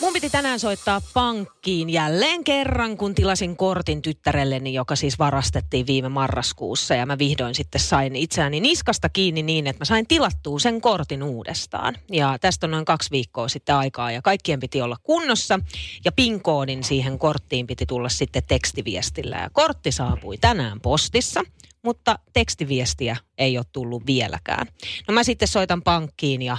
Mun piti tänään soittaa pankkiin jälleen kerran, kun tilasin kortin tyttärelleni, joka siis varastettiin viime marraskuussa. Ja mä vihdoin sitten sain itseäni niskasta kiinni niin, että mä sain tilattua sen kortin uudestaan. Ja tästä on noin kaksi viikkoa sitten aikaa ja kaikkien piti olla kunnossa. Ja PIN-koodin siihen korttiin piti tulla sitten tekstiviestillä. Ja kortti saapui tänään postissa mutta tekstiviestiä ei ole tullut vieläkään. No mä sitten soitan pankkiin ja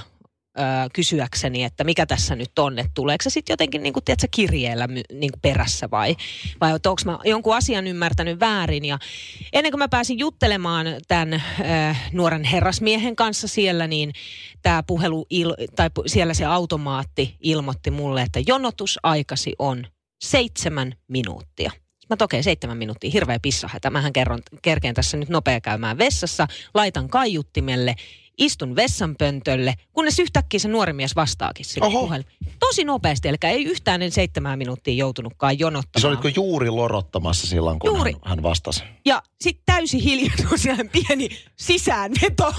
ö, kysyäkseni, että mikä tässä nyt on, että tuleeko se sitten jotenkin niin kuin, tiedätkö, kirjeellä niin kuin perässä vai, vai onko mä jonkun asian ymmärtänyt väärin. Ja ennen kuin mä pääsin juttelemaan tämän ö, nuoren herrasmiehen kanssa siellä, niin tämä puhelu, il, tai siellä se automaatti ilmoitti mulle, että jonotusaikasi on seitsemän minuuttia. Mä okei, okay, seitsemän minuuttia, hirveä pissahätä. Mähän kerron, kerkeen tässä nyt nopea käymään vessassa, laitan kaiuttimelle, istun vessanpöntölle, kunnes yhtäkkiä se nuori mies vastaakin sille. Tosi nopeasti, eli ei yhtään en seitsemän minuuttia joutunutkaan jonottamaan. Se olitko juuri lorottamassa silloin, kun Juuri. Hän, hän vastasi? Ja sitten täysi hiljaisuus ja pieni sisäänveto.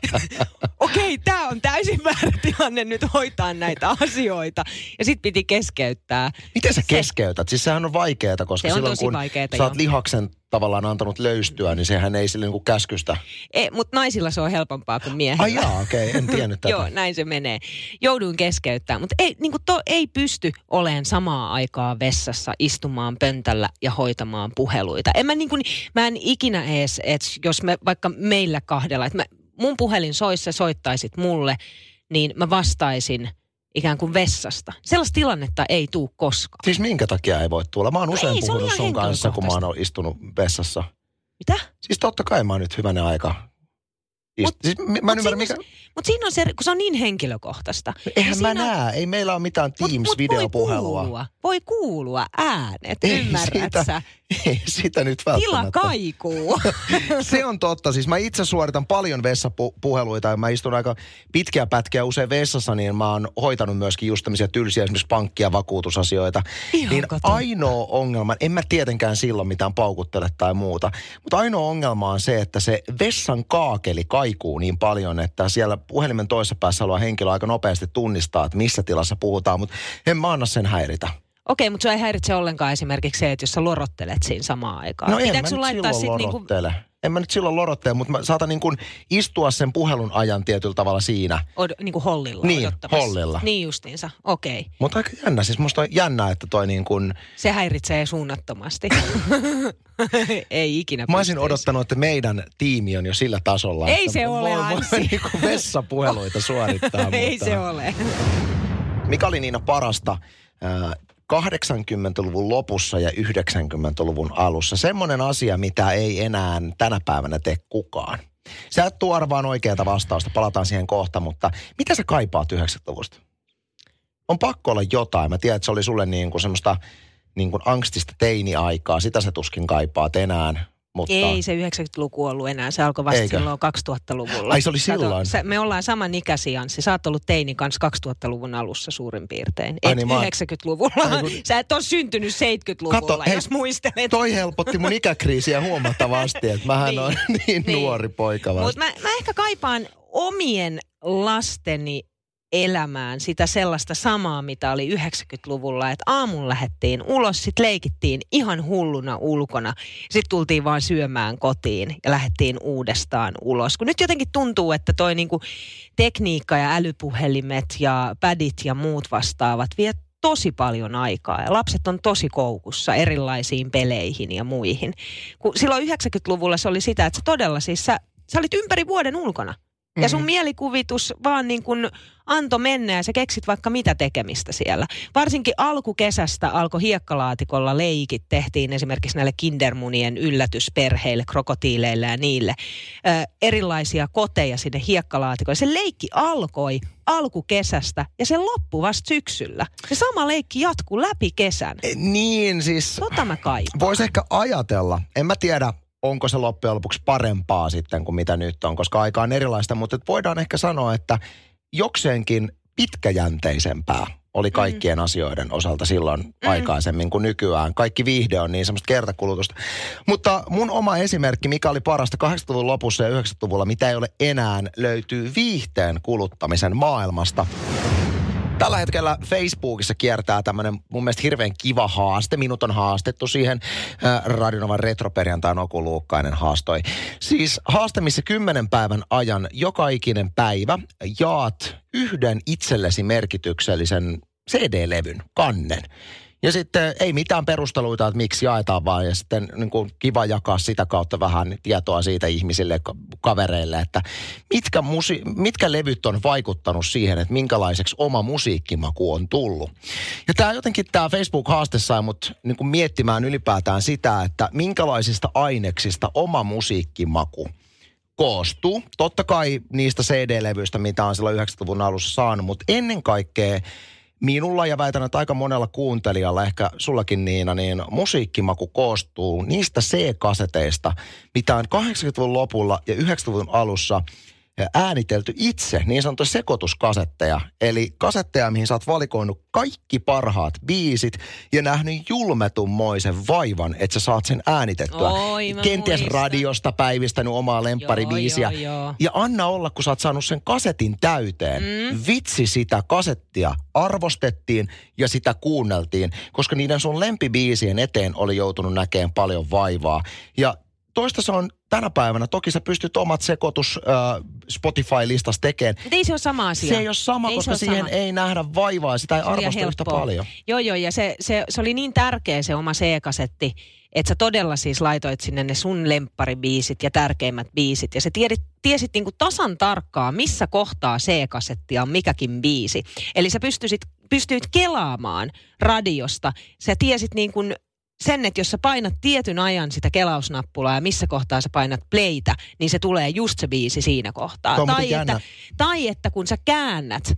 Okei, tämä on täysin väärä tilanne nyt hoitaa näitä asioita. Ja sitten piti keskeyttää. Miten sä keskeytät? Siis sehän on vaikeaa, koska Se on silloin kun vaikeeta, joo. lihaksen tavallaan antanut löystyä, niin sehän ei sille niin käskystä. E, Mutta naisilla se on helpompaa kuin miehillä. Ai jaa, okei, okay, en tiennyt tätä. Joo, näin se menee. Jouduin keskeyttämään, mutta ei, niin to, ei pysty olemaan samaa aikaa vessassa, istumaan pöntällä ja hoitamaan puheluita. En mä, niin kuin, mä en ikinä ees, että jos me vaikka meillä kahdella, että mä, mun puhelin soisi, sä soittaisit mulle, niin mä vastaisin ikään kuin vessasta. Sellaista tilannetta ei tuu koskaan. Siis minkä takia ei voi tulla? Mä oon usein ei, puhunut sun kanssa, kun mä oon istunut vessassa. Mitä? Siis totta kai mä oon nyt hyvänen aika. Mut- siis, mä mut ymmärrä, mikä... siinä Mutta siinä on se, kun se on niin henkilökohtaista. Eihän niin mä siinä on- näe. Ei meillä ole mitään Mut- mut Teams-videopuhelua. Voi kuulua, voi kuulua äänet, Ei ymmärrät siitä sä? Ei sitä nyt Tila välttämättä. kaikuu. Se on totta. Siis mä itse suoritan paljon vessapuheluita ja mä istun aika pitkiä pätkiä usein vessassa, niin mä oon hoitanut myöskin just tämmöisiä tylsiä esimerkiksi pankki- ja vakuutusasioita. Ihan niin kotona. ainoa ongelma, en mä tietenkään silloin mitään paukuttele tai muuta, mutta ainoa ongelma on se, että se vessan kaakeli kaikuu niin paljon, että siellä puhelimen toisessa päässä oleva henkilö aika nopeasti tunnistaa, että missä tilassa puhutaan, mutta en mä anna sen häiritä. Okei, mutta se ei häiritse ollenkaan esimerkiksi se, että jos sä lorottelet siinä samaan aikaan. No en Pitääkö mä nyt laittaa silloin sit niinku. En mä nyt silloin lorottele, mutta mä saatan niin kuin istua sen puhelun ajan tietyllä tavalla siinä. od, niinku hollilla Niin, odottamassa? hollilla. Niin justiinsa, okei. Mutta aika jännä, siis musta on jännä, että toi niin kuin, Se häiritsee suunnattomasti. ei ikinä mä olisin pystyisi. odottanut, että meidän tiimi on jo sillä tasolla. Ei että se voi- ole, voi Anssi. niin kuin vessapuheluita suorittaa. ei mutta se ole. Mikä oli Niina parasta 80-luvun lopussa ja 90-luvun alussa? Semmoinen asia, mitä ei enää tänä päivänä tee kukaan. Sä et tuo arvaan oikeaa vastausta, palataan siihen kohta, mutta mitä sä kaipaat 90-luvusta? On pakko olla jotain. Mä tiedän, että se oli sulle niin kuin semmoista niin kuin angstista teini-aikaa. Sitä sä tuskin kaipaat enää. Mutta Ei se 90-luku ollut enää, se alkoi vasta Eikö? silloin 2000-luvulla. Ai, se oli Kato, silloin? sä, me ollaan saman ikäisiä, Anssi. Sä oot ollut teini kanssa 2000-luvun alussa suurin piirtein. Ai Et niin, mä oon- 90-luvulla. Ai kun- Sä et ole syntynyt 70-luvulla, Kato, hei, jos muistelet. toi helpotti mun ikäkriisiä huomattavasti, että mähän Niin. on niin, Niin. nuori poika vasta. Mutta mä, mä ehkä kaipaan omien lasteni elämään sitä sellaista samaa, mitä oli 90-luvulla, että aamun lähettiin ulos, sitten leikittiin ihan hulluna ulkona, sitten tultiin vaan syömään kotiin ja lähdettiin uudestaan ulos. Kun nyt jotenkin tuntuu, että toi niinku tekniikka ja älypuhelimet ja pädit ja muut vastaavat vie tosi paljon aikaa ja lapset on tosi koukussa erilaisiin peleihin ja muihin. Kun silloin 90-luvulla se oli sitä, että sä todella siis sä, sä olit ympäri vuoden ulkona. Ja sun mielikuvitus vaan niin kuin anto mennä ja sä keksit vaikka mitä tekemistä siellä. Varsinkin alkukesästä alkoi hiekkalaatikolla leikit. Tehtiin esimerkiksi näille kindermunien yllätysperheille, krokotiileille ja niille ö, erilaisia koteja sinne hiekkalaatikoille. Se leikki alkoi alkukesästä ja se loppui vasta syksyllä. Se sama leikki jatkuu läpi kesän. Niin, siis Tota mä kaipaan. voisi ehkä ajatella, en mä tiedä, onko se loppujen lopuksi parempaa sitten kuin mitä nyt on, koska aika on erilaista, mutta voidaan ehkä sanoa, että jokseenkin pitkäjänteisempää oli kaikkien mm. asioiden osalta silloin mm. aikaisemmin kuin nykyään. Kaikki viihde on niin semmoista kertakulutusta. Mutta mun oma esimerkki, mikä oli parasta 80-luvun lopussa ja 90-luvulla, mitä ei ole enää, löytyy viihteen kuluttamisen maailmasta. Tällä hetkellä Facebookissa kiertää tämmöinen mun mielestä hirveän kiva haaste. Minut on haastettu siihen. Äh, Radionovan retroperjantain Oku Luukkainen haastoi. Siis haaste, missä kymmenen päivän ajan joka ikinen päivä jaat yhden itsellesi merkityksellisen CD-levyn, kannen. Ja sitten ei mitään perusteluita, että miksi jaetaan vaan. Ja sitten niin kuin kiva jakaa sitä kautta vähän tietoa siitä ihmisille, kavereille, että mitkä, musi- mitkä levyt on vaikuttanut siihen, että minkälaiseksi oma musiikkimaku on tullut. Ja tämä jotenkin tämä Facebook-haaste sai mut niin kuin miettimään ylipäätään sitä, että minkälaisista aineksista oma musiikkimaku koostuu. Totta kai niistä CD-levyistä, mitä on silloin 90-luvun alussa saanut, mutta ennen kaikkea minulla ja väitän, että aika monella kuuntelijalla, ehkä sullakin Niina, niin musiikkimaku koostuu niistä C-kaseteista, mitä on 80-luvun lopulla ja 90-luvun alussa – äänitelty itse niin sanottuja sekoituskasetteja. Eli kasetteja, mihin sä oot valikoinut kaikki parhaat biisit ja nähnyt julmetummoisen vaivan, että sä saat sen äänitettyä. Oi, Kenties muistan. radiosta päivistänyt omaa lempparibiisiä. Joo, joo, joo. Ja anna olla, kun sä oot saanut sen kasetin täyteen. Mm. Vitsi sitä kasettia arvostettiin ja sitä kuunneltiin, koska niiden sun lempibiisien eteen oli joutunut näkemään paljon vaivaa. Ja toista se on tänä päivänä. Toki sä pystyt omat sekoitus äh, Spotify-listas tekemään. Mutta ei se ole sama asia. Se ei ole sama, Ei koska siihen sama. ei nähdä vaivaa sitä ei arvosta yhtä paljon. Joo, joo, ja se, se, se oli niin tärkeä se oma C-kasetti, että sä todella siis laitoit sinne ne sun lempparibiisit ja tärkeimmät biisit. Ja sä tiedit, tiesit niinku tasan tarkkaan, missä kohtaa C-kasettia on mikäkin biisi. Eli sä pystyisit, pystyit kelaamaan radiosta. Sä tiesit niin kuin sen, että jos sä painat tietyn ajan sitä kelausnappulaa ja missä kohtaa sä painat playtä, niin se tulee just se biisi siinä kohtaa. Tai jännä. että, tai että kun sä käännät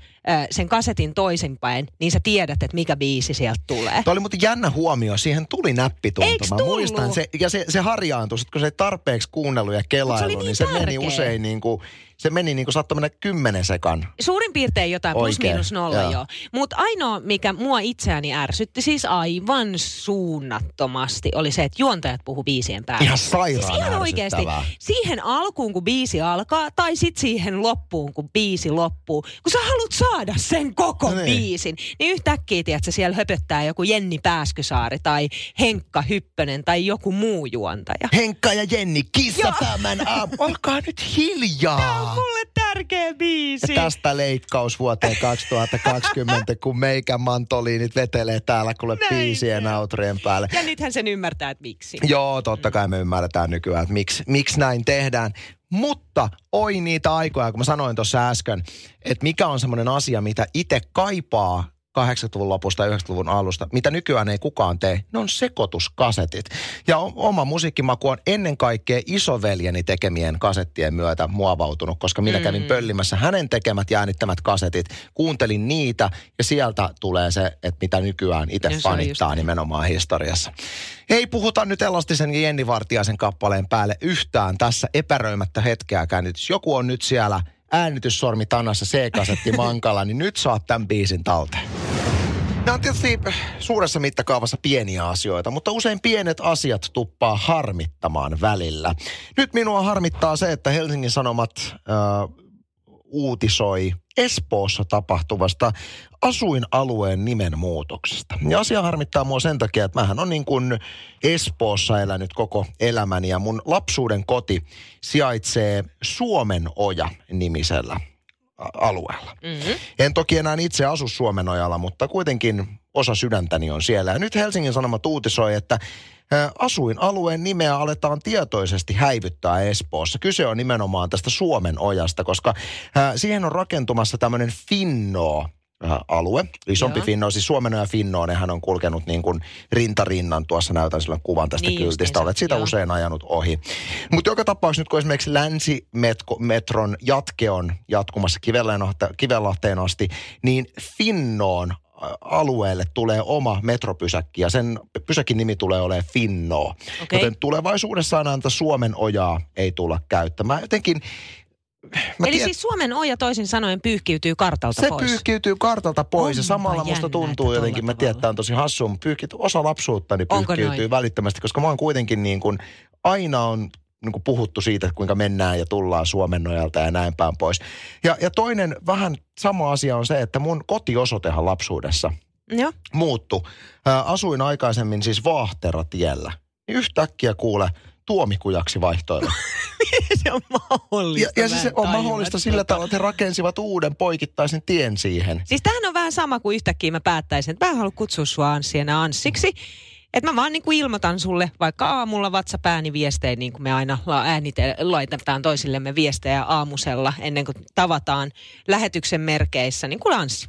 sen kasetin toisinpäin, niin sä tiedät, että mikä biisi sieltä tulee. Tuo oli muuten jännä huomio. Siihen tuli näppituntuma. Mä muistan, se, ja se, se harjaantui. Sitten kun se ei tarpeeksi kuunnellut ja kelailu, niin niin se meni usein niin kuin, se meni niin kuin saattoi mennä kymmenen sekan. Suurin piirtein jotain plus Oikein, miinus nolla joo. joo. Mutta ainoa, mikä mua itseäni ärsytti siis aivan suunnattomasti, oli se, että juontajat puhu biisien päälle. Ihan sairaan Siis ihan oikeasti. Siihen alkuun, kun biisi alkaa, tai sitten siihen loppuun, kun biisi loppuu. Kun sä haluat saada sen koko No niin. biisin, niin yhtäkkiä, tiedät, sä siellä höpöttää joku Jenni Pääskysaari tai Henkka Hyppönen tai joku muu juontaja. Henkka ja Jenni, kissa tämän aamu. Olkaa nyt hiljaa. Mulle tärkeä biisi. Ja tästä leikkaus vuoteen 2020, kun meikän mantoliinit vetelee täällä kuule Näin biisien se. nautrien päälle. Ja nythän sen ymmärtää, että miksi. Joo, totta kai me ymmärretään nykyään, että miksi, miksi näin tehdään. Mutta oi niitä aikoja, kun mä sanoin tuossa äsken, että mikä on semmoinen asia, mitä itse kaipaa 80-luvun lopusta ja 90-luvun alusta, mitä nykyään ei kukaan tee, ne on sekoituskasetit. Ja oma musiikkimaku on ennen kaikkea isoveljeni tekemien kasettien myötä muovautunut, koska minä kävin Mm. pöllimässä hänen tekemät ja äänittämät kasetit, kuuntelin niitä ja sieltä tulee se, että mitä nykyään itse Ja just fanittaa näin. nimenomaan historiassa. Ei puhuta nyt Elastisen ja Jenni Vartiaisen kappaleen päälle yhtään tässä epäröimättä hetkeäkään. Nyt jos joku on nyt siellä äänityssormi tanassa C-kasetti mankalla, niin nyt saat tämän biisin talteen. Nämä on tietysti suuressa mittakaavassa pieniä asioita, mutta usein pienet asiat tuppaa harmittamaan välillä. Nyt minua harmittaa se, että Helsingin Sanomat äh, uutisoi Espoossa tapahtuvasta asuinalueen nimenmuutoksesta. Ja asia harmittaa mua sen takia, että mähän on niin kuin Espoossa elänyt koko elämäni ja mun lapsuuden koti sijaitsee Suomenoja nimisellä a- alueella. Mm-hmm. En toki enää itse asu Suomenojalla, mutta kuitenkin osa sydäntäni on siellä. Ja nyt Helsingin Sanomat uutisoi, että asuinalueen nimeä aletaan tietoisesti häivyttää Espoossa. Kyse on nimenomaan tästä Suomen ojasta, koska siihen on rakentumassa tämmöinen Finno alue, isompi Joo. Finno, siis Suomenoja Finnoon, nehän on kulkenut niin kuin rintarinnan, tuossa näytän sillä kuvan tästä Niin kyltistä, olet sitä joo. usein ajanut ohi. Mutta joka tapauksessa nyt kun esimerkiksi Länsimetron jatke on jatkumassa Kivenlahte- Kivenlahteen asti, niin Finnoon ä, alueelle tulee oma metropysäkki ja sen pysäkin nimi tulee olemaan Finnoo. Okei. Joten tulevaisuudessa aina Suomen ojaa ei tulla käyttämään. Jotenkin Mä Eli tiedän- siis Suomen oja toisin sanoen pyyhkiytyy kartalta se pois. pyyhkiytyy kartalta pois ja Onpa samalla musta tuntuu jotenkin, mä tiedän, että on tosi hassua, mutta pyyhkiytyy, osa lapsuuttani pyyhkiytyy välittömästi, koska mä oon kuitenkin niin kuin, aina on niin kuin puhuttu siitä, kuinka mennään ja tullaan Suomen nojalta ja näin päin pois. Ja, ja toinen vähän sama asia on se, että mun kotiosoitehan lapsuudessa Joo. muuttu. Asuin aikaisemmin siis Vaahteratiellä. Niin yhtäkkiä kuule tuomikujaksi vaihtoilla. se on mahdollista. Ja, ja siis se on mahdollista sillä tota- tavalla, että he rakensivat uuden poikittaisen tien siihen. Siis tämähän on vähän sama kuin yhtäkkiä mä päättäisin, että mä en halua kutsua sua Anssi enää Anssiksi. Että mä vaan niin kuin ilmoitan sulle vaikka aamulla WhatsApp-ääniviestejä, niin kuin me aina äänite- laitetaan toisillemme viestejä aamusella ennen kuin tavataan lähetyksen merkeissä. Niin kuin Anssi,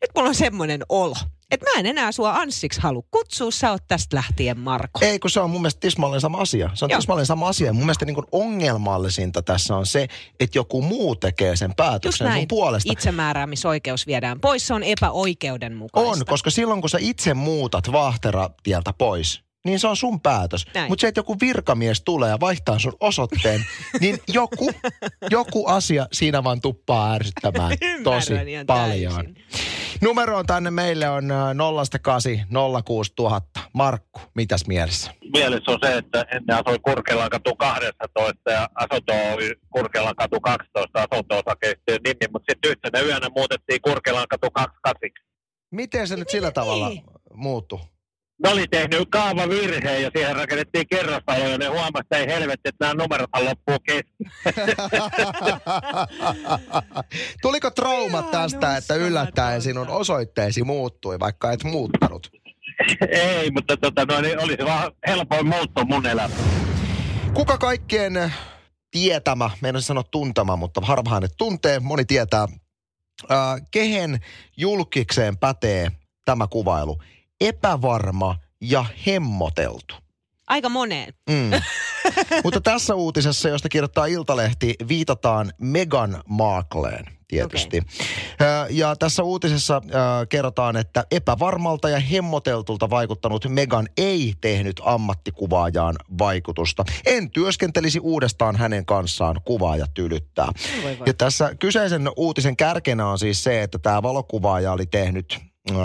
nyt mulla on semmoinen olo, että mä en enää sua Anssiksi halua kutsua, sä oot tästä lähtien Marko. Ei, kun se on mun mielestä tismalleen sama asia. Se on Joo. tismalleen sama asia. Mun mielestä niin ongelmallisinta tässä on se, että joku muu tekee sen päätöksen sun puolesta. Itsemääräämisoikeus viedään pois, se on epäoikeudenmukaista. On, koska silloin kun sä itse muutat Vaahteratieltä pois, niin se on sun päätös. Mutta se, että joku virkamies tulee ja vaihtaa sun osoitteen, niin joku, joku asia siinä vaan tuppaa ärsyttämään tosi paljon. täysin. Numero on tänne meille on äh, 08 06000. Markku, mitäs mielessä? mielessä on se, että ennen asui Kurkelan katu 12 ja asunto oli Kurkelan katu 12 asunto-osakeyhtiön nimi, mutta sitten yhtenä yönä muutettiin Kurkelan katu 28. Miten se nyt sillä tavalla muuttui? Ne oli tehnyt kaavavirheen ja siihen rakennettiin kerrostalo ja ne huomasi, että ei helvetti, että nämä numerot loppuu kesken. Tuliko traumat Ihan tästä, että yllättäen sinun osoitteesi muuttui, vaikka et muuttanut? ei, mutta tota, no, niin oli se vaan helpoin muutto mun elämä. Kuka kaikkien tietämä, meidän sanoa tuntema, mutta harvahan ne tuntee, moni tietää, ää, kehen julkikseen pätee tämä kuvailu? Epävarma ja hemmoteltu. Aika moneen. Mm. Mutta tässä uutisessa, josta kirjoittaa Iltalehti, viitataan Meghan Markleen tietysti. Okay. Ja tässä uutisessa kerrotaan, että epävarmalta ja hemmoteltulta vaikuttanut Meghan ei tehnyt ammattikuvaajaan vaikutusta. En työskentelisi uudestaan hänen kanssaan, kuvaaja tylyttää. Voi voi. Ja tässä kyseisen uutisen kärkenä on siis se, että tämä valokuvaaja oli tehnyt äh,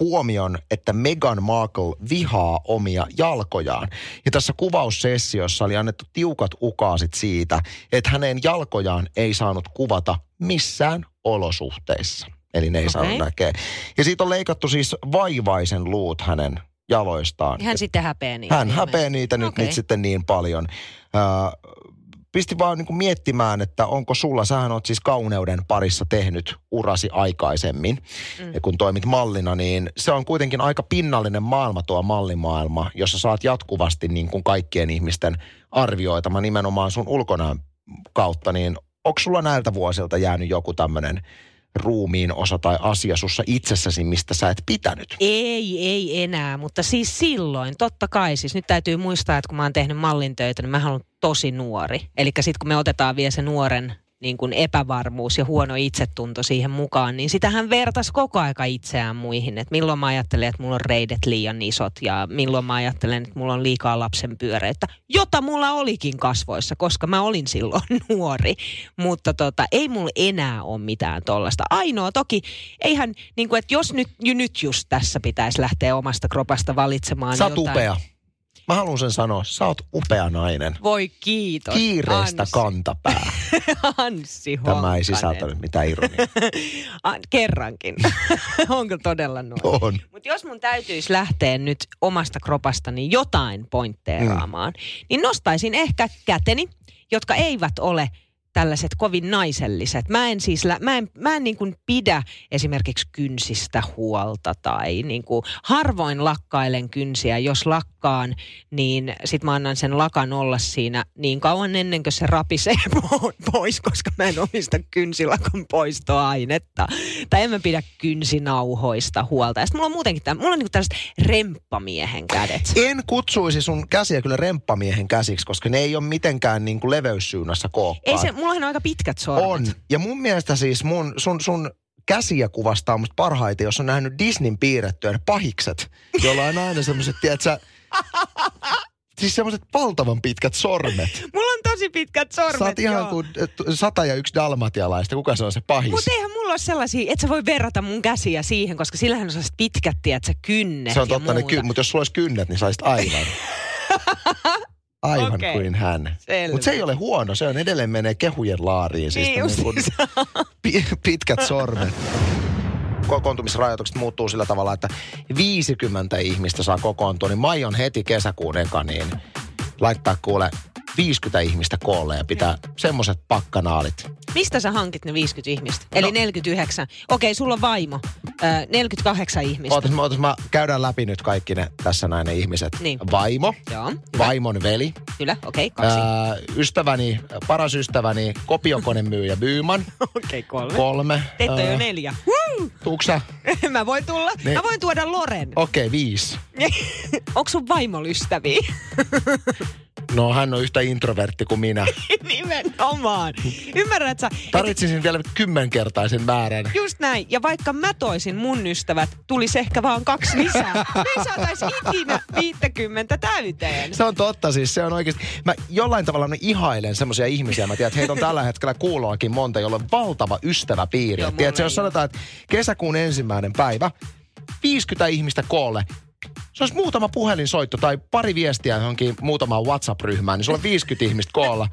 huomion, että Meghan Markle vihaa omia jalkojaan. Ja tässä kuvaussessiossa oli annettu tiukat ukaasit siitä, että hänen jalkojaan ei saanut kuvata missään olosuhteissa. Eli ne ei okay. saanut näkee. Ja siitä on leikattu siis vaivaisen luut hänen jaloistaan. Hän sitten häpeää niitä. Hän ilmeisesti. häpeää niitä nyt, Okei. nyt sitten niin paljon. Ää, pisti vaan niin kuin miettimään, että onko sulla, sähän oot siis kauneuden parissa tehnyt urasi aikaisemmin, mm. ja kun toimit mallina, niin se on kuitenkin aika pinnallinen maailma tuo mallimaailma, jossa saat jatkuvasti niin kuin kaikkien ihmisten arvioitama nimenomaan sun ulkonäön kautta, niin onko sulla näiltä vuosilta jäänyt joku tämmöinen ruumiin osa tai asia sussa itsessäsi, mistä sä et pitänyt? Ei, ei enää, mutta siis silloin, totta kai. Siis nyt täytyy muistaa, että kun mä oon tehnyt mallintöitä, niin mä olen tosi nuori. Eli sitten kun me otetaan vielä se nuoren niin kuin epävarmuus ja huono itsetunto siihen mukaan, niin sitähän vertas koko aika itseään muihin. Että milloin mä ajattelen, että mulla on reidet liian isot ja milloin mä ajattelen, että mulla on liikaa lapsen pyöreitä, jota mulla olikin kasvoissa, koska mä olin silloin nuori. Mutta tota, ei mulla enää ole mitään tollasta. Ainoa toki, eihän, niin kuin, että jos nyt, nyt just tässä pitäisi lähteä omasta kropasta valitsemaan Sä jotain. upea. Mä haluan sen sanoa, sä oot upea nainen. Voi kiitos. Kiireistä Anssi. kantapää. Anssi Tämä ei Honkanen. sisältänyt mitään ironiaa. Kerrankin. Onko todella noin? On. Mutta jos mun täytyisi lähteä nyt omasta kropastani jotain pointteeraamaan, mm. niin nostaisin ehkä käteni, jotka eivät ole tällaiset kovin naiselliset. Mä en siis, lä- mä en, mä en niin kuin pidä esimerkiksi kynsistä huolta tai niin kuin harvoin lakkailen kynsiä. Jos lakkaan, niin sit mä annan sen lakan olla siinä niin kauan ennen kuin se rapisee po- pois, koska mä en omista kynsilakon poistoainetta. Tai en mä pidä kynsinauhoista huolta. Ja sit mulla on muutenkin, täm, mulla on niin tällaiset remppamiehen kädet. En kutsuisi sun käsiä kyllä remppamiehen käsiksi, koska ne ei ole mitenkään niin kuin leveyssyynässä kookkaat. Ei se, mullahan on aika pitkät sormet. On. Ja mun mielestä siis mun, sun, sun käsiä kuvastaa musta parhaiten, jos on nähnyt Disneyn piirrettyä ne pahikset, joilla on aina semmoiset, tiedätkö, siis semmoiset valtavan pitkät sormet. Mulla on tosi pitkät sormet, Sä oot ihan joo. kuin sata ja yksi dalmatialaista. Kuka se on se pahis? Mutta eihän mulla ole sellaisia, että sä voi verrata mun käsiä siihen, koska sillähän on sellaiset pitkät, tiedät sä, kynnet se on totta, ne ky- mutta jos sulla olisi kynnet, niin saisit aivan. Aivan Okei. kuin hän. Mutta se ei ole huono, se on edelleen menee kehujen laariin. Siis Niin tämmönen kun pitkät sormet. Kokoontumisrajoitukset muuttuu sillä tavalla, että 50 ihmistä saa kokoontua, niin Mai on heti kesäkuun eka, niin laittaa kuule 50 ihmistä koolle ja pitää semmoiset pakkanaalit. Mistä sä hankit ne 50 ihmistä? Eli No. 49. Okei, sulla on vaimo. Ö, 48 ihmistä. Ootas, mä, ootas, mä käydään läpi nyt kaikki ne tässä näin ne ihmiset. Niin. Vaimo, Joo, hyvä. vaimon veli, Kyllä, okei, kaksi. ää, ystäväni, paras ystäväni, kopiokonemyyjä Byyman, Okei, kolme. kolme. Teitä jo neljä. Tuuksa? Mä voin tulla. Ne- Mä voin tuoda Loren. Okei, okay, viisi. Onko sun vaimolystäviä? No hän on yhtä introvertti kuin minä. Nimenomaan. Ymmärrät sä? Tarvitsisin vielä kymmenkertaisen määrän. Just näin. Ja vaikka mä toisin mun ystävät, tulisi ehkä vaan kaksi lisää. Me ei saatais ikinä 50 täyteen. Se on totta siis, se on oikeasti. Mä jollain tavalla mä ihailen semmoisia ihmisiä. Mä tiedän, että heitä on tällä hetkellä kuulollakin monta, jolla on valtava ystäväpiiri. Joo, Et Tiedätkö, jos sanotaan, että kesäkuun ensimmäinen päivä, 50 ihmistä koolle, se olisi muutama puhelinsoitto tai pari viestiä johonkin muutamaan WhatsApp-ryhmään, niin sulla on 50 ihmistä koolla.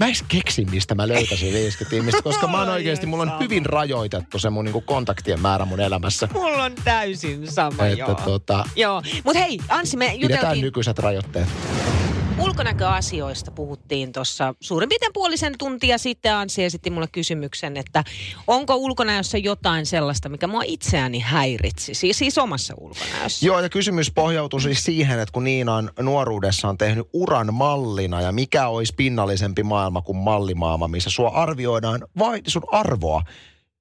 Mä en edes keksi, mistä mä löytäisin 50 ihmistä, koska mä oon oikeasti, ihan mulla on hyvin rajoitettu se mun niinku kontaktien määrä mun elämässä. Mulla on täysin sama, Että joo. tota, Joo, mutta hei, Ansi, me pidetään juteltiin nykyiset rajoitteet. Ulkonäköasioista puhuttiin tuossa suurin piirtein puolisen tuntia sitten. Ansi esitti mulle kysymyksen, että onko ulkonäössä jotain sellaista, mikä mua itseäni häiritsi, siis, siis omassa ulkonäössä. Joo, ja kysymys pohjautuu siis siihen, että kun Niina on nuoruudessaan tehnyt uran mallina, ja mikä olisi pinnallisempi maailma kuin mallimaailma, missä sua arvioidaan vain sun arvoa.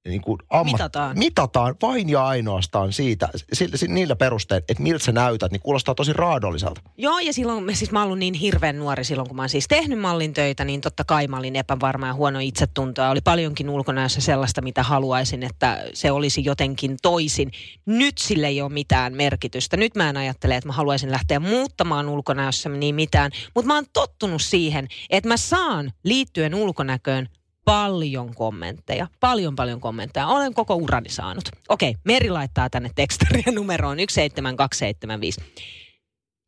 Niin kuin Mitataan. mitataan vain ja ainoastaan siitä, sillä, sillä, niillä perusteilla, että miltä sä näytät, niin kuulostaa tosi raadolliselta. Joo, ja silloin siis mä ollut niin hirveän nuori silloin, kun mä oon siis tehnyt mallin töitä, niin totta kai mä olin epävarma ja huono itsetuntoa. Oli paljonkin ulkonäössä sellaista, mitä haluaisin, että se olisi jotenkin toisin. Nyt sille ei ole mitään merkitystä. Nyt mä en ajattele, että mä haluaisin lähteä muuttamaan ulkonäössä niin mitään. Mutta mä oon tottunut siihen, että mä saan liittyen ulkonäköön paljon kommentteja. Paljon, paljon kommentteja. Olen koko urani saanut. Okei, Meri laittaa tänne tekstaria numeroon 17275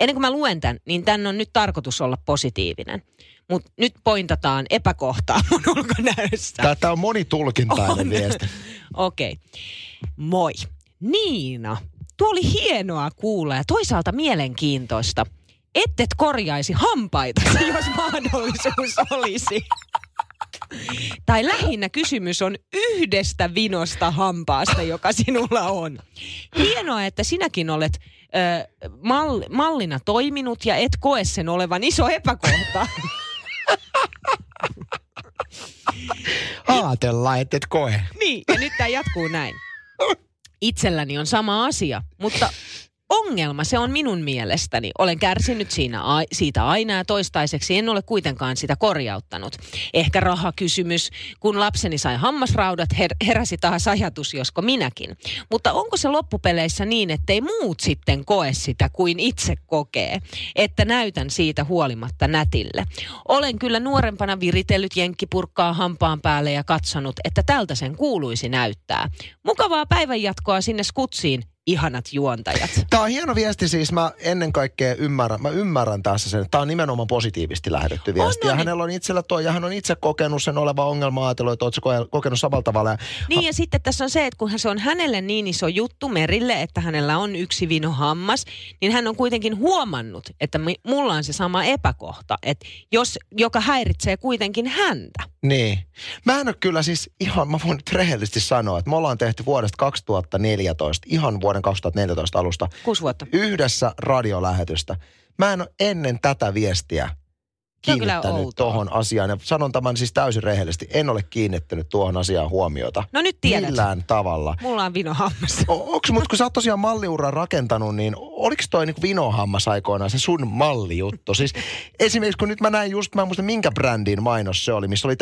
ennen kuin mä luen tämän, niin tämän on nyt tarkoitus olla positiivinen. Mutta nyt pointataan epäkohtaa mun ulkonäössä. Tämä on monitulkintainen On. viesti. Okei. Moi. Niina, tuo oli hienoa kuulla ja toisaalta mielenkiintoista. Ettet korjaisi hampaita, jos mahdollisuus olisi. Tai lähinnä kysymys on yhdestä vinosta hampaasta, joka sinulla on. Hienoa, että sinäkin olet ö, mall, mallina toiminut ja et koe sen olevan iso epäkohta. Aatellaan, että et koe. Niin, ja nyt tämä jatkuu näin. Itselläni on sama asia, mutta ongelma se on minun mielestäni. Olen kärsinyt siinä, siitä aina ja toistaiseksi en ole kuitenkaan sitä korjauttanut. Ehkä rahakysymys, kun lapseni sai hammasraudat, her- heräsi taas ajatus, josko minäkin. Mutta onko se loppupeleissä niin, ettei muut sitten koe sitä kuin itse kokee? Että näytän siitä huolimatta nätille. Olen kyllä nuorempana viritellyt jenkkipurkkaa hampaan päälle ja katsonut, että tältä sen kuuluisi näyttää. Mukavaa päivänjatkoa sinne skutsiin, ihanat juontajat. Tämä on hieno viesti siis. Mä ennen kaikkea ymmärrän, mä ymmärrän tässä sen, että tämä on nimenomaan positiivisesti lähetetty viesti. On, ja on. hänellä on itsellä tuo, ja hän on itse kokenut sen oleva ongelma, ajatellut, että oletko kokenut samalla tavalla. Niin ja sitten tässä on se, että kun se on hänelle niin iso juttu Merille, että hänellä on yksi vinohammas, niin hän on kuitenkin huomannut, että mulla on se sama epäkohta, että jos, joka häiritsee kuitenkin häntä. Niin. Mä en ole kyllä siis ihan, mä voin nyt rehellisesti sanoa, että me ollaan tehty vuodesta 2014, ihan vuoden 2014 alusta, Kuusi vuotta. yhdessä radiolähetystä. Mä en ole ennen tätä viestiä kiinnittänyt tuohon asiaan. Ja sanon tämän siis täysin rehellisesti. En ole kiinnittänyt tuohon asiaan huomiota. No nyt tiedät. Millään tavalla. Mulla on vinohammas. O- Onks, mutta kun sä oot tosiaan malliuran rakentanut, niin oliko toi niinku vinohammas aikoinaan se sun mallijuttu? Siis esimerkiksi kun nyt mä näin just, mä en muista minkä brändin mainos se oli, missä oli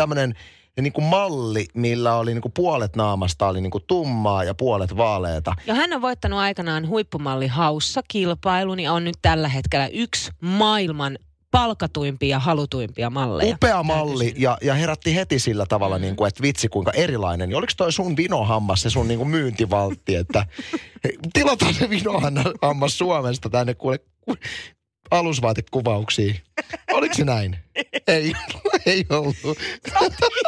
tämmönen niinku malli, millä oli niinku puolet naamasta oli niinku tummaa ja puolet vaaleeta. Ja hän on voittanut aikanaan huippumalli haussa kilpailun ja on nyt tällä hetkellä yksi maailman palkatuimpia ja halutuimpia malleja. Upea malli ja, ja herätti heti sillä tavalla, mm. niin kuin, että vitsi kuinka erilainen. Niin oliko toi sun vinohammas se sun niin kuin myyntivaltti, että tilataan se vinohammas Suomesta tänne kuule alusvaatekuvauksiin. Oliko se näin? ei, ei ollut.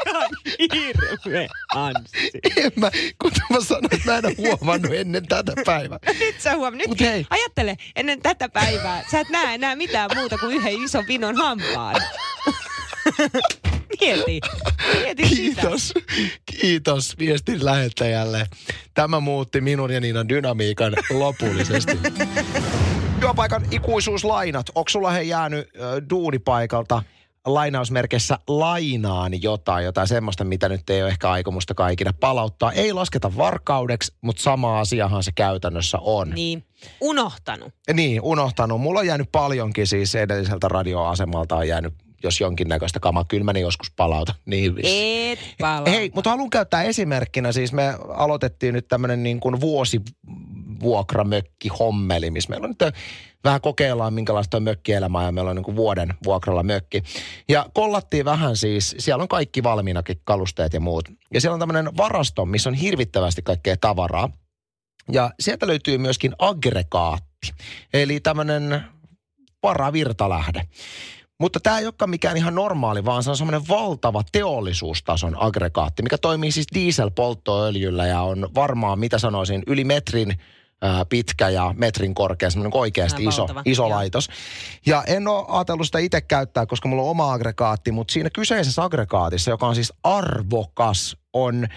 ihan hirveä Anssi. En mä, kun mä sanoin, että mä en ole huomannut ennen tätä päivää. Nyt sä huomannut. Nyt hei. ajattele, ennen tätä päivää sä et näe enää mitään muuta kuin yhden ison vinon hampaan. Mieti. Mieti Kiitos. Sitä. Kiitos viestin lähettäjälle. Tämä muutti minun ja Niinan dynamiikan lopullisesti. Työpaikan ikuisuuslainat. Onko sulla he jäänyt äh, duunipaikalta lainausmerkeissä lainaan jotain, jotain semmoista, mitä nyt ei ole ehkä aikomusta kaikille palauttaa. Ei lasketa varkaudeksi, mutta sama asiahan se käytännössä on. Niin, unohtanut. Niin, unohtanut. Mulla on jäänyt paljonkin siis edelliseltä radioasemalta on jäänyt jos jonkinnäköistä kamaa. Kyllä mä ne joskus palauta. Niin Et palauta. Hei, mutta haluan käyttää esimerkkinä. Siis me aloitettiin nyt tämmöinen niin kuin vuosi vuokramökki hommeli, missä meillä on nyt vähän kokeillaan, minkälaista on mökkielämää ja meillä on niin vuoden vuokralla mökki. Ja kollattiin vähän siis, siellä on kaikki valmiinakin kalusteet ja muut. Ja siellä on tämmöinen varasto, missä on hirvittävästi kaikkea tavaraa. Ja sieltä löytyy myöskin aggregaatti, eli tämmöinen varavirtalähde. Mutta tämä ei olekaan mikään ihan normaali, vaan se on semmoinen valtava teollisuustason aggregaatti, mikä toimii siis dieselpolttoöljyllä ja on varmaan, mitä sanoisin, yli metrin pitkä ja metrin korkea, semmoinen oikeasti iso, iso laitos. Ja en ole ajatellut sitä itse käyttää, koska mulla on oma aggregaatti, mutta siinä kyseisessä aggregaatissa, joka on siis arvokas, on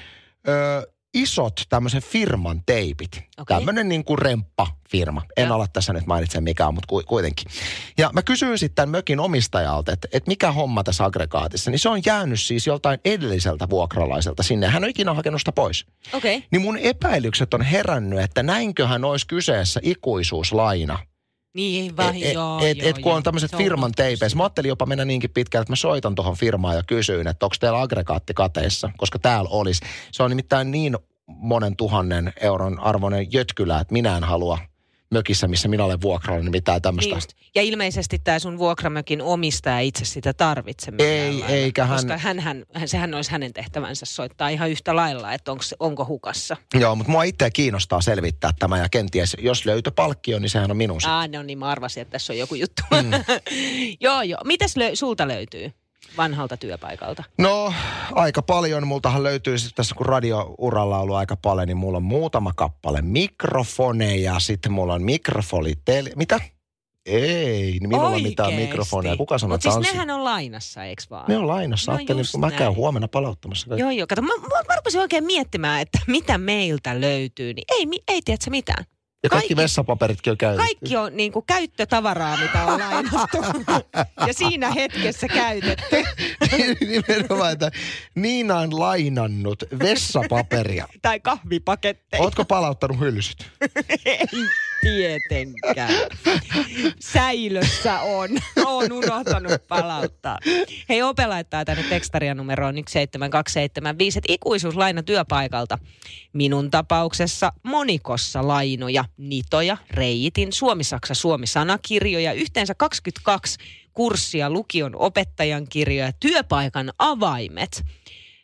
ö, isot tämmöisen firman teipit. Okay. Tämmöinen niin kuin remppa-firma. En ja. ala tässä nyt mainitse mikään, mutta kuitenkin. Ja mä kysyin sitten tämän mökin omistajalta, että, että mikä homma tässä aggregaatissa. Niin se on jäänyt siis joltain edelliseltä vuokralaiselta sinne. Hän on ikinä hakenut sitä pois. Okay. Niin mun epäilykset on herännyt, että näinköhän olisi kyseessä ikuisuuslaina – niin, vaan, et, joo, et, joo, et, kun joo, on tämmöiset firman teipeissä. Mä ajattelin jopa mennä niinkin pitkään, että mä soitan tuohon firmaan ja kysyin, että onko teillä aggregaatti kateessa, koska täällä olisi. Se on nimittäin niin monen tuhannen euron arvoinen jötkylä, että minä en halua mökissä, missä minä olen vuokralla, niin mitään tämmöistä. Niin ja ilmeisesti tämä sun vuokramökin omistaja itse sitä tarvitse. Ei, eikä hän... Koska hän, hän, sehän olisi hänen tehtävänsä soittaa ihan yhtä lailla, että onko, onko hukassa. Joo, mutta mua itse kiinnostaa selvittää tämä ja kenties, jos löytöpalkkio, niin sehän on minun. Ah, no niin, mä arvasin, että tässä on joku juttu. Mm. joo, joo. Mitäs lö- sulta löytyy? Vanhalta työpaikalta? No, aika paljon. Multahan löytyy sitten tässä, kun radiouralla on ollut aika paljon, niin mulla on muutama kappale mikrofoneja, sitten mulla on mikrofoni, tel- mitä? Ei, niin minulla on mitään mikrofonia. Kuka sanoo, Mutta siis nehän on lainassa, eikö vaan? Ne on lainassa. No Ajattelin, kun mä näin. käyn huomenna palauttamassa. Kaikki. Joo, joo. Kato, mä, mä, mä rupesin oikein miettimään, että mitä meiltä löytyy. Niin ei, ei tiedätkö mitä? Ja kaikki, kaikki vessapaperitkin on käytetty. Kaikki on niin kuin käyttötavaraa, mitä on lainattu. ja siinä hetkessä käytetty. Nimenomaan, että Niina on lainannut vessapaperia. tai kahvipaketteja. Ootko palauttanut hylsyt? Ei tietenkään. Säilössä on. on unohtanut palauttaa. Hei, Ope laittaa tänne tekstarian numeroon 17275, että ikuisuuslaina työpaikalta. Minun tapauksessa monikossa lainoja nitoja, reiitin, suomi-saksa, suomi-sanakirjoja, yhteensä 22 kurssia, lukion opettajan kirjoja, työpaikan avaimet.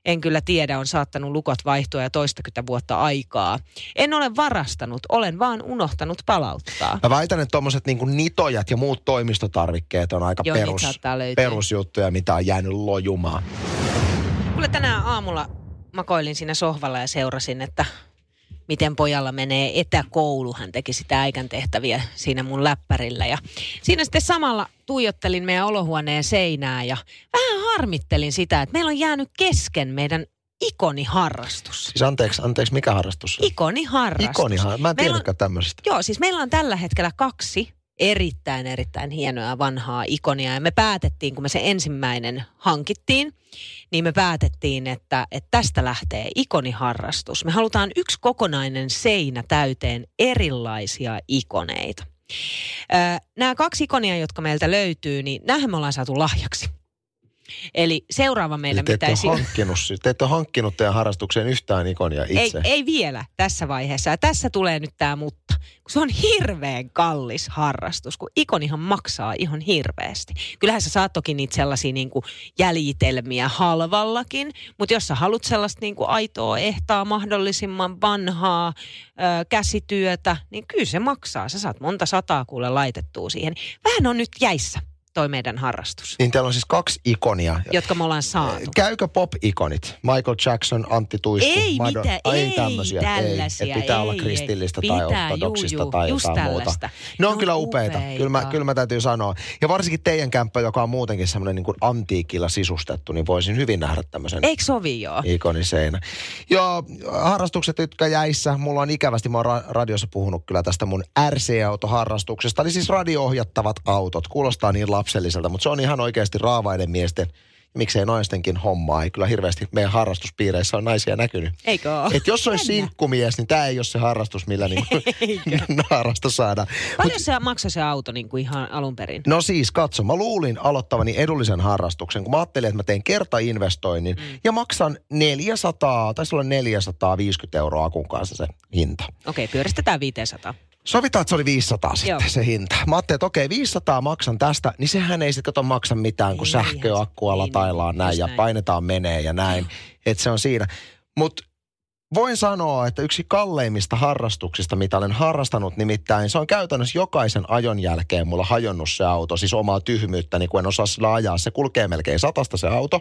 En kyllä tiedä, on saattanut lukot vaihtua ja toistakymmentä vuotta aikaa. En ole varastanut, olen vaan unohtanut palauttaa. Mä väitän, että tuommoiset niinku nitojat ja muut toimistotarvikkeet on aika Joo, perus, perusjuttuja, mitä on jäänyt lojumaan. Kuule tänään aamulla makoilin siinä sohvalla ja seurasin, että miten pojalla menee etäkoulu. Hän teki sitä äikän tehtäviä siinä mun läppärillä. Ja siinä sitten samalla tuijottelin meidän olohuoneen seinää ja vähän harmittelin sitä, että meillä on jäänyt kesken meidän ikoniharrastus. Siis anteeksi, anteeksi, mikä harrastus? Ikoniharrastus. Ikoniharrastus. Mä en tiedäkään tämmöisestä. Joo, siis meillä on tällä hetkellä kaksi erittäin, erittäin hienoa vanhaa ikonia. Ja me päätettiin, kun me se ensimmäinen hankittiin, niin me päätettiin, että, että tästä lähtee ikoniharrastus. Me halutaan yksi kokonainen seinä täyteen erilaisia ikoneita. nämä kaksi ikonia, jotka meiltä löytyy, niin nämähän me ollaan saatu lahjaksi. Eli seuraava meidän te pitäisi... Hankkinut, te ette ole hankkinut teidän harrastukseen yhtään ikonia itse. Ei, ei vielä tässä vaiheessa. Ja tässä tulee nyt tämä mutta. Kun se on hirveän kallis harrastus, kun ikonihan maksaa ihan hirveästi. Kyllähän sä saat toki niitä sellaisia niin kuin jäljitelmiä halvallakin, mutta jos sä haluat sellaista niin kuin aitoa ehtaa mahdollisimman vanhaa ö, käsityötä, niin kyllä se maksaa. Sä saat monta sataa kuule laitettua siihen. Vähän on nyt jäissä toi meidän harrastus, Niin teillä on siis kaksi ikonia. jotka me ollaan saatu. Käykö pop-ikonit? Michael Jackson, Antti Tuisku, Ei Madonna- mitään, Ai, ei tämmöisiä, tällaisia, Ei, että pitää ei, olla ei. kristillistä Pitää, tai ortodoksista juu, juu, tai jotain tällaista. muuta. Ne on Ne kyllä upeita. upeita. Kyllä mä, kyllä mä täytyy sanoa. Ja varsinkin teidän kämppä, joka on muutenkin semmoinen niin kuin antiikilla sisustettu, niin voisin hyvin nähdä tämmöisen Eikö sovi joo? ikoniseinä. Ja harrastukset, jotka jäissä, mulla on ikävästi, mä oon ra- radiossa puhunut kyllä tästä mun RC-autoharrastuksesta, eli siis radio-ohjattavat autot. Kuulostaa niin lapselliselta, mutta se on ihan oikeasti raavaiden miesten, ja miksei naistenkin hommaa. Ei kyllä hirveästi meidän harrastuspiireissä on naisia näkynyt. Eikö ole? Et jos olisi sinkkumies, niin tämä ei ole se harrastus, millä niin naarasta saada. Paljon se maksaa se auto niin kuin ihan alun perin? No siis, katso, mä luulin aloittavani edullisen harrastuksen, kun mä ajattelin, että mä teen kertainvestoinnin mm. ja maksan 400, taisi olla 450 euroa akun kanssa se hinta. Okei, pyöristetään 500. Sovitaan, että se oli 500 sitten Joo. se hinta. Mä ajattelin, että okei, 500 maksan tästä, niin sehän ei sitten kato maksa mitään, kun sähköakkua niin, lataillaan niin, näin just ja näin. painetaan menee ja näin. Että se on siinä. Mutta voin sanoa, että yksi kalleimmista harrastuksista, mitä olen harrastanut, nimittäin se on käytännössä jokaisen ajon jälkeen mulla hajonnut se auto, siis omaa tyhmyyttäni, kun en osaa sillä ajaa. Se kulkee melkein satasta se auto.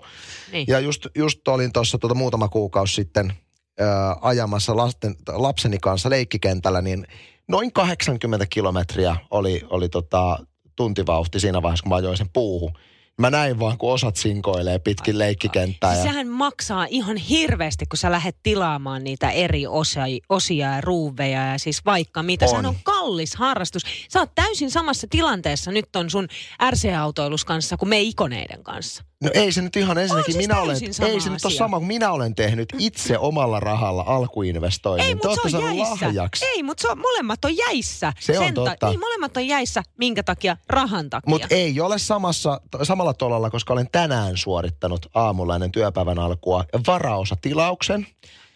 Niin. Ja just, just olin tuossa tuota muutama kuukausi sitten ää, ajamassa lasten, lapseni kanssa leikkikentällä, niin noin 80 kilometriä oli, oli tota, tuntivauhti siinä vaiheessa, kun mä ajoin sen puuhun. Mä näin vaan, kun osat sinkoilee pitkin leikkikenttää. Siis Ja... sehän maksaa ihan hirveästi, kun sä lähdet tilaamaan niitä eri osia, osia ja ruuveja ja siis vaikka mitä. On. Sehän on kallis harrastus. Sä oot täysin samassa tilanteessa nyt on sun RC-autoilus kanssa kuin me ikoneiden kanssa. No ei se nyt ihan ensinnäkin, siis minä olen, ei se nyt ole sama kuin minä olen tehnyt itse omalla rahalla alkuinvestoinnin. Ei, mutta se on jäissä. lahjaksi. Ei, mutta se on, molemmat on jäissä. Se on Sen totta. niin, molemmat on jäissä. Minkä takia? Rahan takia. Mutta ei ole samassa, samalla tolalla, koska olen tänään suorittanut aamulla ennen työpäivän alkua varaosatilauksen.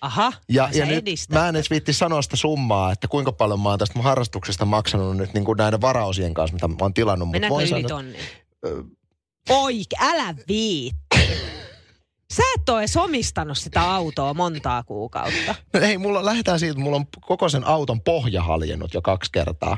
Aha, Ja, ja nyt edistät mä en edes viitti sanoa sitä summaa, että kuinka paljon mä oon tästä mun harrastuksesta maksanut nyt niin kuin näiden varaosien kanssa, mitä mä oon tilannut. Mennäänkö yli sanoa, tonnin? Oik, älä viitti. Sä et ole edes omistanut sitä autoa montaa kuukautta. no ei, mulla lähdetään siitä, että mulla on koko sen auton pohja haljennut jo kaksi kertaa.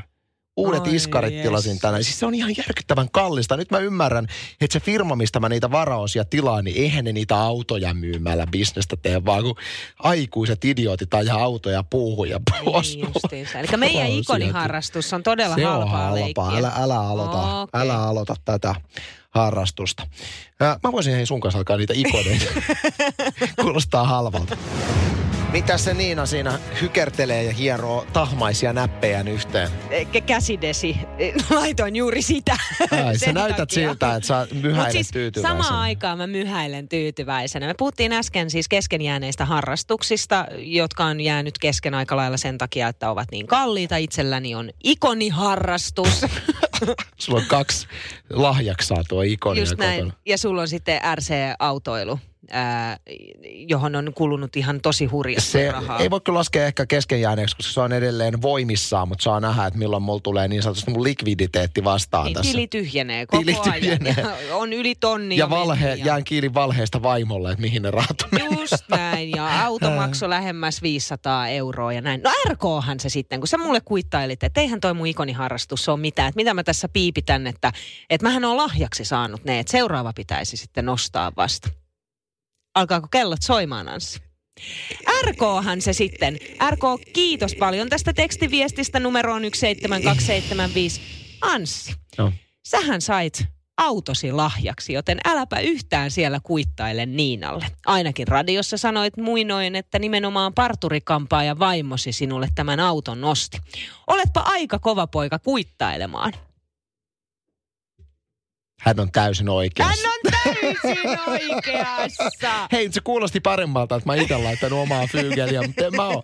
Uudet Ai iskarit jes. tilasin tänään. Siis se on ihan järkyttävän kallista. Nyt mä ymmärrän, että se firma, mistä mä niitä varaosia tilaan, niin eihän ne niitä autoja myymällä bisnestä tee, vaan kun aikuiset idiootit ajaa autoja puuhun ja pois. Niin justiinsa. Eli meidän ikoniharrastus on todella Se on halpaa halpaa. leikkiä. Älä, älä, aloita, Okei. älä aloita tätä harrastusta. Ää, mä voisin hei sun kanssa alkaa niitä ikoneita. Kuulostaa halvalta. Mitä se Niina siinä hykertelee ja hieroo tahmaisia näppejään yhteen? Eikä käsidesi. Laitoin juuri sitä. Ai, sä näytät takia. siltä, että sä myhäilet siis tyytyväisenä. samaan aikaan mä myhäilen tyytyväisenä. Me puhuttiin äsken siis keskenjääneistä harrastuksista, jotka on jäänyt kesken aika lailla sen takia, että ovat niin kalliita. Itselläni on ikoniharrastus. Sulla on kaksi lahjaksaa tuo ikonia Just näin. kotona. Ja sulla on sitten RC-autoilu, ää, johon on kulunut ihan tosi hurjasti Se rahaa. ei voi kyllä laskea ehkä keskenjääneeksi, koska se on edelleen voimissaan, mutta saa nähdä, että milloin mulla tulee niin sanotusti mun likviditeetti vastaan niin, tässä. tili tyhjenee koko Tili ajan. tyhjenee. Ja on yli tonni. ja valhe, mennyt jään kiinni valheesta vaimolle, että mihin ne rahat on. Just näin, ja auto maksoi lähemmäs 500 euroa ja näin. No RKhan se sitten, kun sä mulle kuittailit, että eihän toi mun ikoniharrastus ole mitään, että mitä mä tässä piipitän, että, että mähän oon lahjaksi saanut ne, että seuraava pitäisi sitten nostaa vasta. Alkaako kellot soimaan, Anssi? RKhan se sitten. RK, kiitos paljon tästä tekstiviestistä numeroon 17275. Anssi, Joo. sähän sait autosi lahjaksi, joten äläpä yhtään siellä kuittaile Niinalle. Ainakin radiossa sanoit muinoin, että nimenomaan parturikampaa ja vaimosi sinulle tämän auton nosti. Oletpa aika kova poika kuittailemaan. Hän on täysin oikeassa. Hän on täysin oikeassa. Hei, se kuulosti paremmalta, että mä itse laittanut omaa fyygeliä, mutta en mä oo.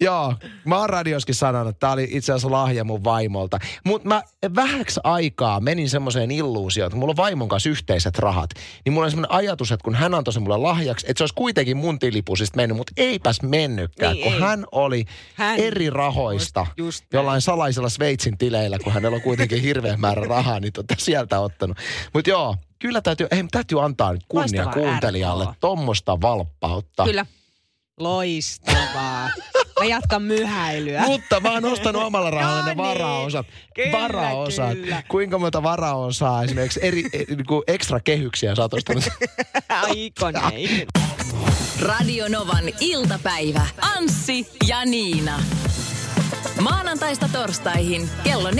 Joo, mä oon radioskin sanonut, että tää oli itse asiassa lahja mun vaimolta. Mutta mä vähäksi aikaa menin semmoiseen illuusioon, että mulla on vaimon kanssa yhteiset rahat. Niin mulla on semmoinen ajatus, että kun hän antoi sen mulle lahjaksi, että se olisi kuitenkin mun tilipusista mennyt, mutta eipäs mennytkään, Niin, kun ei. hän oli Hän- eri rahoista Just- just näin. jollain salaisella Sveitsin tileillä, kun hänellä on kuitenkin hirveä määrä rahaa, niin tota sieltä ottanut. Mutta joo, kyllä täytyy, ei, täytyy antaa nyt kunnia Loistavaa kuuntelijalle RK. tuommoista valppautta. Kyllä. Loistavaa. Mä jatkan myhäilyä. Mutta mä oon ostanut omalla rahalla No ne niin. varaosat. Kyllä, varaosat. kyllä. Kuinka monta varaosaa esimerkiksi eri, e, niinku ekstra kehyksiä sä oot ostanut? Aikonein. Radio Novan iltapäivä. Anssi ja Niina. Maanantaista torstaihin kello 14.18.